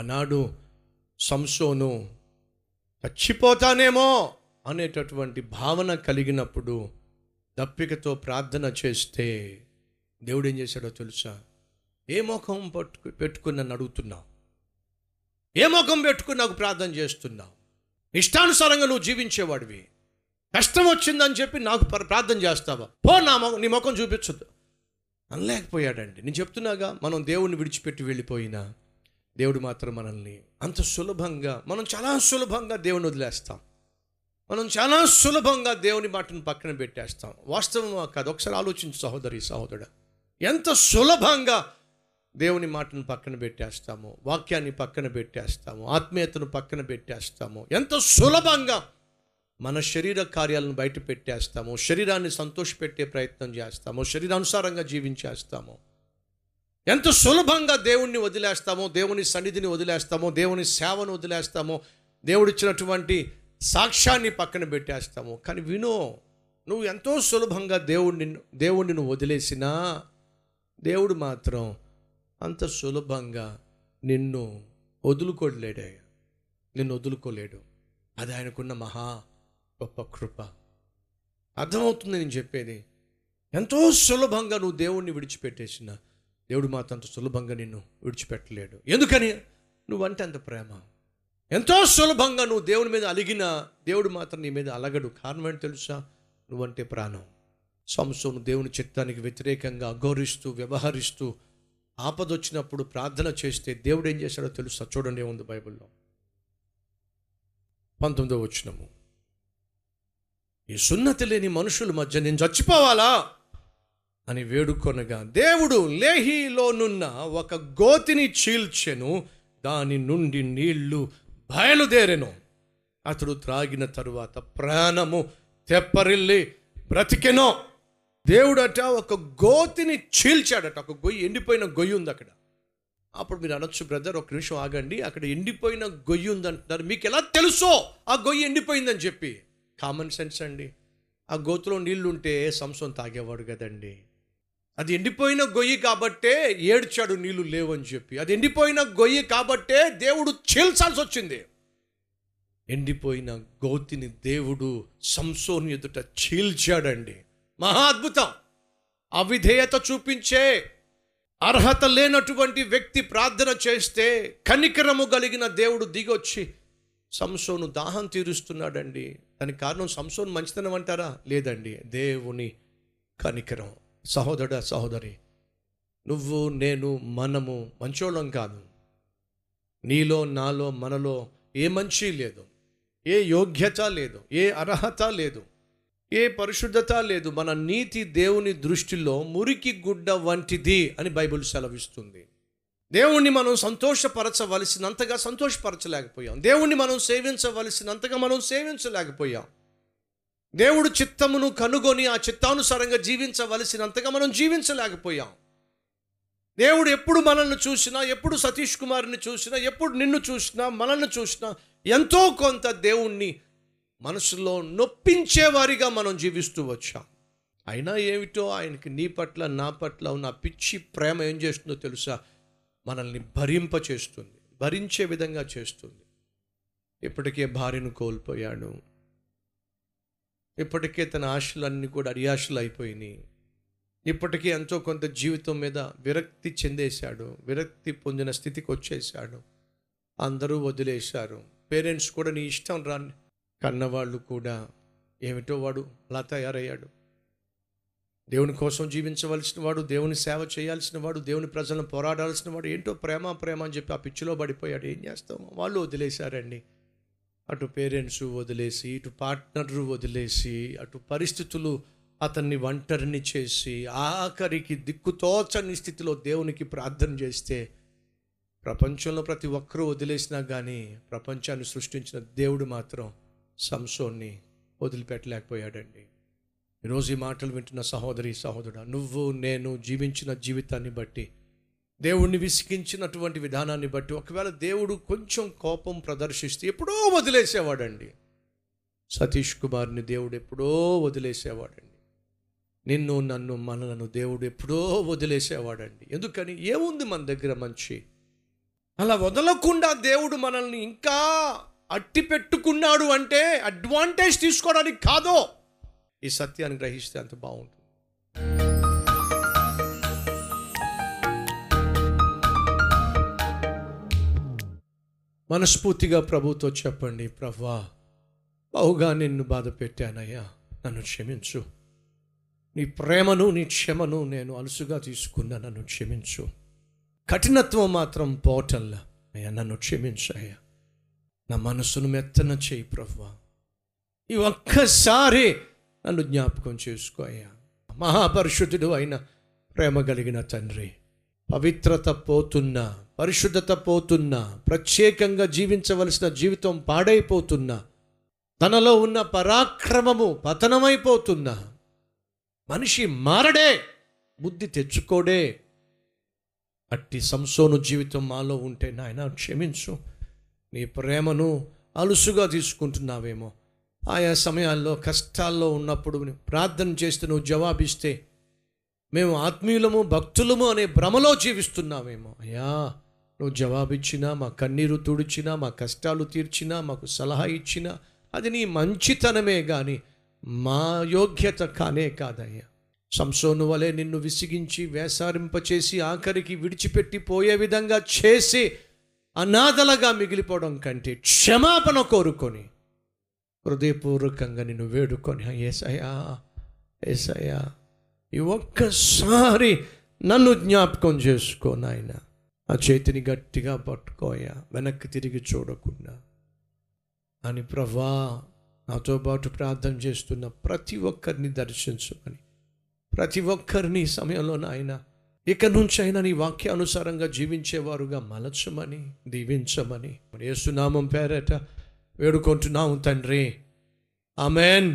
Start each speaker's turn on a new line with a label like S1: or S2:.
S1: ఆనాడు సంసోను చచ్చిపోతానేమో అనేటటువంటి భావన కలిగినప్పుడు దప్పికతో ప్రార్థన చేస్తే దేవుడు ఏం చేశాడో తెలుసా? ఏ ముఖం పట్టుకు పెట్టుకుని నన్ను అడుగుతున్నావు? ఏ ముఖం పెట్టుకుని నాకు ప్రార్థన చేస్తున్నావు? ఇష్టానుసారంగా నువ్వు జీవించేవాడివి. కష్టం వచ్చిందని చెప్పి నాకు ప్రార్థన చేస్తావా? పో నా మొ నీ ముఖం చూపించదు అనలేకపోయాడండి. నేను చెప్తున్నాగా మనం దేవుణ్ణి విడిచిపెట్టి వెళ్ళిపోయినా దేవుడు మాత్రం మనల్ని అంత సులభంగా మనం చాలా సులభంగా దేవుని వదిలేస్తాం. మనం చాలా సులభంగా దేవుని మాటను పక్కన పెట్టేస్తాం. వాస్తవం కాదు ఒకసారి ఆలోచించు సహోదరి సహోదరుడు. ఎంత సులభంగా దేవుని మాటను పక్కన పెట్టేస్తాము వాక్యాన్ని పక్కన పెట్టేస్తాము ఆత్మీయతను పక్కన పెట్టేస్తాము ఎంత సులభంగా మన శరీర కార్యాలను బయట పెట్టేస్తాము శరీరాన్ని సంతోషపెట్టే ప్రయత్నం చేస్తాము శరీరానుసారంగా జీవించేస్తాము ఎంత సులభంగా దేవుణ్ణి వదిలేస్తామో దేవుని సన్నిధిని వదిలేస్తామో దేవుని సేవను వదిలేస్తామో దేవుడిచ్చినటువంటి సాక్ష్యాన్ని పక్కన పెట్టేస్తాము. కానీ వినో నువ్వు ఎంతో సులభంగా దేవుణ్ణి దేవుణ్ణి నువ్వు వదిలేసినా దేవుడు మాత్రం అంత సులభంగా నిన్ను వదులుకోలేడే నిన్ను వదులుకోలేడు. అది ఆయనకున్న మహా గొప్ప కృప. అర్థమవుతుంది నేను చెప్పేది. ఎంతో సులభంగా నువ్వు దేవుణ్ణి విడిచిపెట్టేసినా దేవుడు మాత్రం అంత సులభంగా నిన్ను విడిచిపెట్టలేడు. ఎందుకని? నువ్వంటే అంత ప్రేమ. ఎంతో సులభంగా నువ్వు దేవుని మీద అలిగిన దేవుడు మాత్రం నీ మీద అలగడు. కారణం ఏంటి తెలుసా? నువ్వంటే ప్రాణం. సంసోను దేవుని చిత్తానికి వ్యతిరేకంగా అఘోరిస్తూ వ్యవహరిస్తూ ఆపదొచ్చినప్పుడు ప్రార్థన చేస్తే దేవుడు ఏం చేశాడో తెలుసా? చూడండి ఏముంది బైబిల్లో. పంతొమ్మిదో వచ్చినము ఈ సున్నతి లేని మనుషుల మధ్య నేను చచ్చిపోవాలా? అని వేడుకొనగా దేవుడు లేహిలోనున్న ఒక గోతిని చీల్చెను దాని నుండి నీళ్ళు బయలుదేరెను. అతడు త్రాగిన తరువాత ప్రాణము తెప్పరిల్లి బ్రతికెనో. దేవుడట ఒక గోతిని చీల్చాడట ఒక గొయ్యి ఎండిపోయిన గొయ్యి ఉంది అక్కడ. అప్పుడు మీరు అనొచ్చు బ్రదర్ ఒక నిమిషం ఆగండి అక్కడ ఎండిపోయిన గొయ్యి ఉందంటున్నారు మీకు ఎలా తెలుసో ఆ గొయ్యి ఎండిపోయిందని చెప్పి. కామన్ సెన్స్ అండి. ఆ గోతులో నీళ్ళుంటే సంసం తాగేవాడు కదండి. అది ఎండిపోయిన గొయ్యి కాబట్టే ఏడ్చాడు నీళ్ళు లేవని చెప్పి. అది ఎండిపోయిన గొయ్యి కాబట్టే దేవుడు చీల్చాల్సి వచ్చింది ఎండిపోయిన గోతిని దేవుడు సంసోని ఎదుట చీల్చాడండి. మహా అద్భుతం! అవిధేయత చూపించే అర్హత లేనటువంటి వ్యక్తి ప్రార్థన చేస్తే కనికరము కలిగిన దేవుడు దిగొచ్చి సంసోను దాహం తీరుస్తున్నాడండి. దానికి కారణం సంసోను మంచితనం అంటారా? లేదండి. దేవుని కనికరం. సహోదరుడ సహోదరి నువ్వు నేను మనము మంచోళ్ళం కాదు. నీలో నాలో మనలో ఏ మంచి లేదు. ఏ యోగ్యత లేదు. ఏ అర్హత లేదు. ఏ పరిశుద్ధత లేదు. మన నీతి దేవుని దృష్టిలో మురికి గుడ్డ వంటిది అని బైబిల్ సెలవిస్తుంది. దేవుణ్ణి మనం సంతోషపరచవలసినంతగా సంతోషపరచలేకపోయాం. దేవుణ్ణి మనం సేవించవలసినంతగా మనం సేవించలేకపోయాం. దేవుడు చిత్తమును కనుగొని ఆ చిత్తానుసారంగా జీవించవలసినంతగా మనం జీవించలేకపోయాం. దేవుడు ఎప్పుడు మనల్ని చూసినా ఎప్పుడు సతీష్ కుమార్ని చూసినా ఎప్పుడు నిన్ను చూసినా మనల్ని చూసినా ఎంతో కొంత దేవుణ్ణి మనసులో నొప్పించేవారిగా మనం జీవిస్తూ వచ్చాం. అయినా ఏమిటో ఆయనకి నీ పట్ల నా పట్ల ఉన్న పిచ్చి ప్రేమ ఏం చేస్తుందో తెలుసా? మనల్ని భరింప చేస్తుంది భరించే విధంగా చేస్తుంది. ఇప్పటికే భార్యను కోల్పోయాడు. ఇప్పటికే తన ఆశలన్నీ కూడా అరియాశలు అయిపోయినాయి. ఇప్పటికీ ఎంతో కొంత జీవితం మీద విరక్తి చెందేశాడు విరక్తి పొందిన స్థితికి వచ్చేసాడు అందరూ వదిలేశారు. పేరెంట్స్ కూడా నీ ఇష్టం రాని కన్నవాళ్ళు కూడా. ఏమిటో వాడు అలా తయారయ్యాడు. దేవుని కోసం జీవించవలసిన వాడు దేవుని సేవ చేయాల్సిన వాడు దేవుని ప్రజలను పోరాడాల్సిన వాడు ఏంటో ప్రేమ ప్రేమ అని చెప్పి ఆ పిచ్చిలో పడిపోయాడు. ఏం చేస్తాం? వాళ్ళు వదిలేశారండి. అటు పేరెంట్స్ వదిలేసి ఇటు పార్ట్నర్ వదిలేసి అటు పరిస్థితులు అతన్ని ఒంటరిని చేసి ఆఖరికి దిక్కుతోచని స్థితిలో దేవునికి ప్రార్థన చేస్తే ప్రపంచంలో ప్రతి ఒక్కరూ వదిలేసినా కానీ ప్రపంచాన్ని సృష్టించిన దేవుడు మాత్రం సంసోన్ని వదిలిపెట్టలేకపోయాడండి. ఈరోజు ఈ మాటలు వింటున్న సహోదరి సహోదరుడు నువ్వు నేను జీవించిన జీవితాన్ని బట్టి దేవుణ్ణి విసిగించినటువంటి విధానాన్ని బట్టి ఒకవేళ దేవుడు కొంచెం కోపం ప్రదర్శిస్తే ఎప్పుడో వదిలేసేవాడండి. సతీష్ కుమార్ని దేవుడు ఎప్పుడో వదిలేసేవాడండి. నిన్ను నన్ను మనలను దేవుడు ఎప్పుడో వదిలేసేవాడండి. ఎందుకని? ఏముంది మన దగ్గర మంచి? అలా వదలకుండా దేవుడు మనల్ని ఇంకా అట్టి పెట్టుకున్నాడు అంటే అడ్వాంటేజ్ తీసుకోవడానికి కాదో ఈ సత్యాన్ని గ్రహిస్తే అంత బాగుంటుంది. మనస్ఫూర్తిగా ప్రభుతో చెప్పండి ప్రభా బహుగా నిన్ను బాధ పెట్టానయ్యా. నన్ను క్షమించు. నీ ప్రేమను నీ క్షమను నేను అలుసుగా తీసుకున్నా నన్ను క్షమించు. కఠినత్వం మాత్రం పోటల్లా. అయ్యా నన్ను క్షమించు అయ్యా నా మనసును మెత్తన చేయి ప్రభువా ఈ ఒక్కసారి నన్ను జ్ఞాపకం చేసుకో అయ్యా. మహాపరిశుద్ధుడు అయిన ప్రేమ కలిగిన తండ్రి పవిత్రత పోతున్నా పరిశుద్ధత పోతున్నా ప్రత్యేకంగా జీవించవలసిన జీవితం పాడైపోతున్నా తనలో ఉన్న పరాక్రమము పతనమైపోతున్నా మనిషి మారడే బుద్ధి తెచ్చుకోడే అట్టి సంసోను జీవితం మాలో ఉంటే నాయన క్షమించు. నీ ప్రేమను అలుసుగా తీసుకుంటున్నావేమో. ఆయా సమయాల్లో కష్టాల్లో ఉన్నప్పుడు ప్రార్థన చేస్తే నువ్వు జవాబిస్తే మేము ఆత్మీయులము భక్తులము అనే భ్రమలో జీవిస్తున్నామేమో అయ్యా నువ్వు జవాబిచ్చినా మా కన్నీరు తుడిచినా మా కష్టాలు తీర్చినా మాకు సలహా ఇచ్చినా అది నీ మంచితనమే కానీ మా యోగ్యత కానే కాదయ్యా. సంసోను వలె నిన్ను విసిగించి వేసారింపచేసి ఆఖరికి విడిచిపెట్టి పోయే విధంగా చేసి అనాథలుగా మిగిలిపోవడం కంటే క్షమాపణ కోరుకొని హృదయపూర్వకంగా నిన్ను వేడుకొని ఏసయ్యా ఏసయ్యా ఈ ఒక్కసారి నన్ను జ్ఞాపకం చేసుకో నాయన. ఆ చేతిని గట్టిగా పట్టుకోయా వెనక్కి తిరిగి చూడకుండా. అని ప్రభా నాతో పాటు ప్రార్థన చేస్తున్న ప్రతి ఒక్కరిని దర్శించమని ప్రతి ఒక్కరిని ఈ సమయంలో నాయన ఇక నుంచి అయినా నీ వాక్యానుసారంగా జీవించేవారుగా మలచమని దీవించమని. యేసునామం పేరట వేడుకుంటున్నాము తండ్రి. ఆమెన్.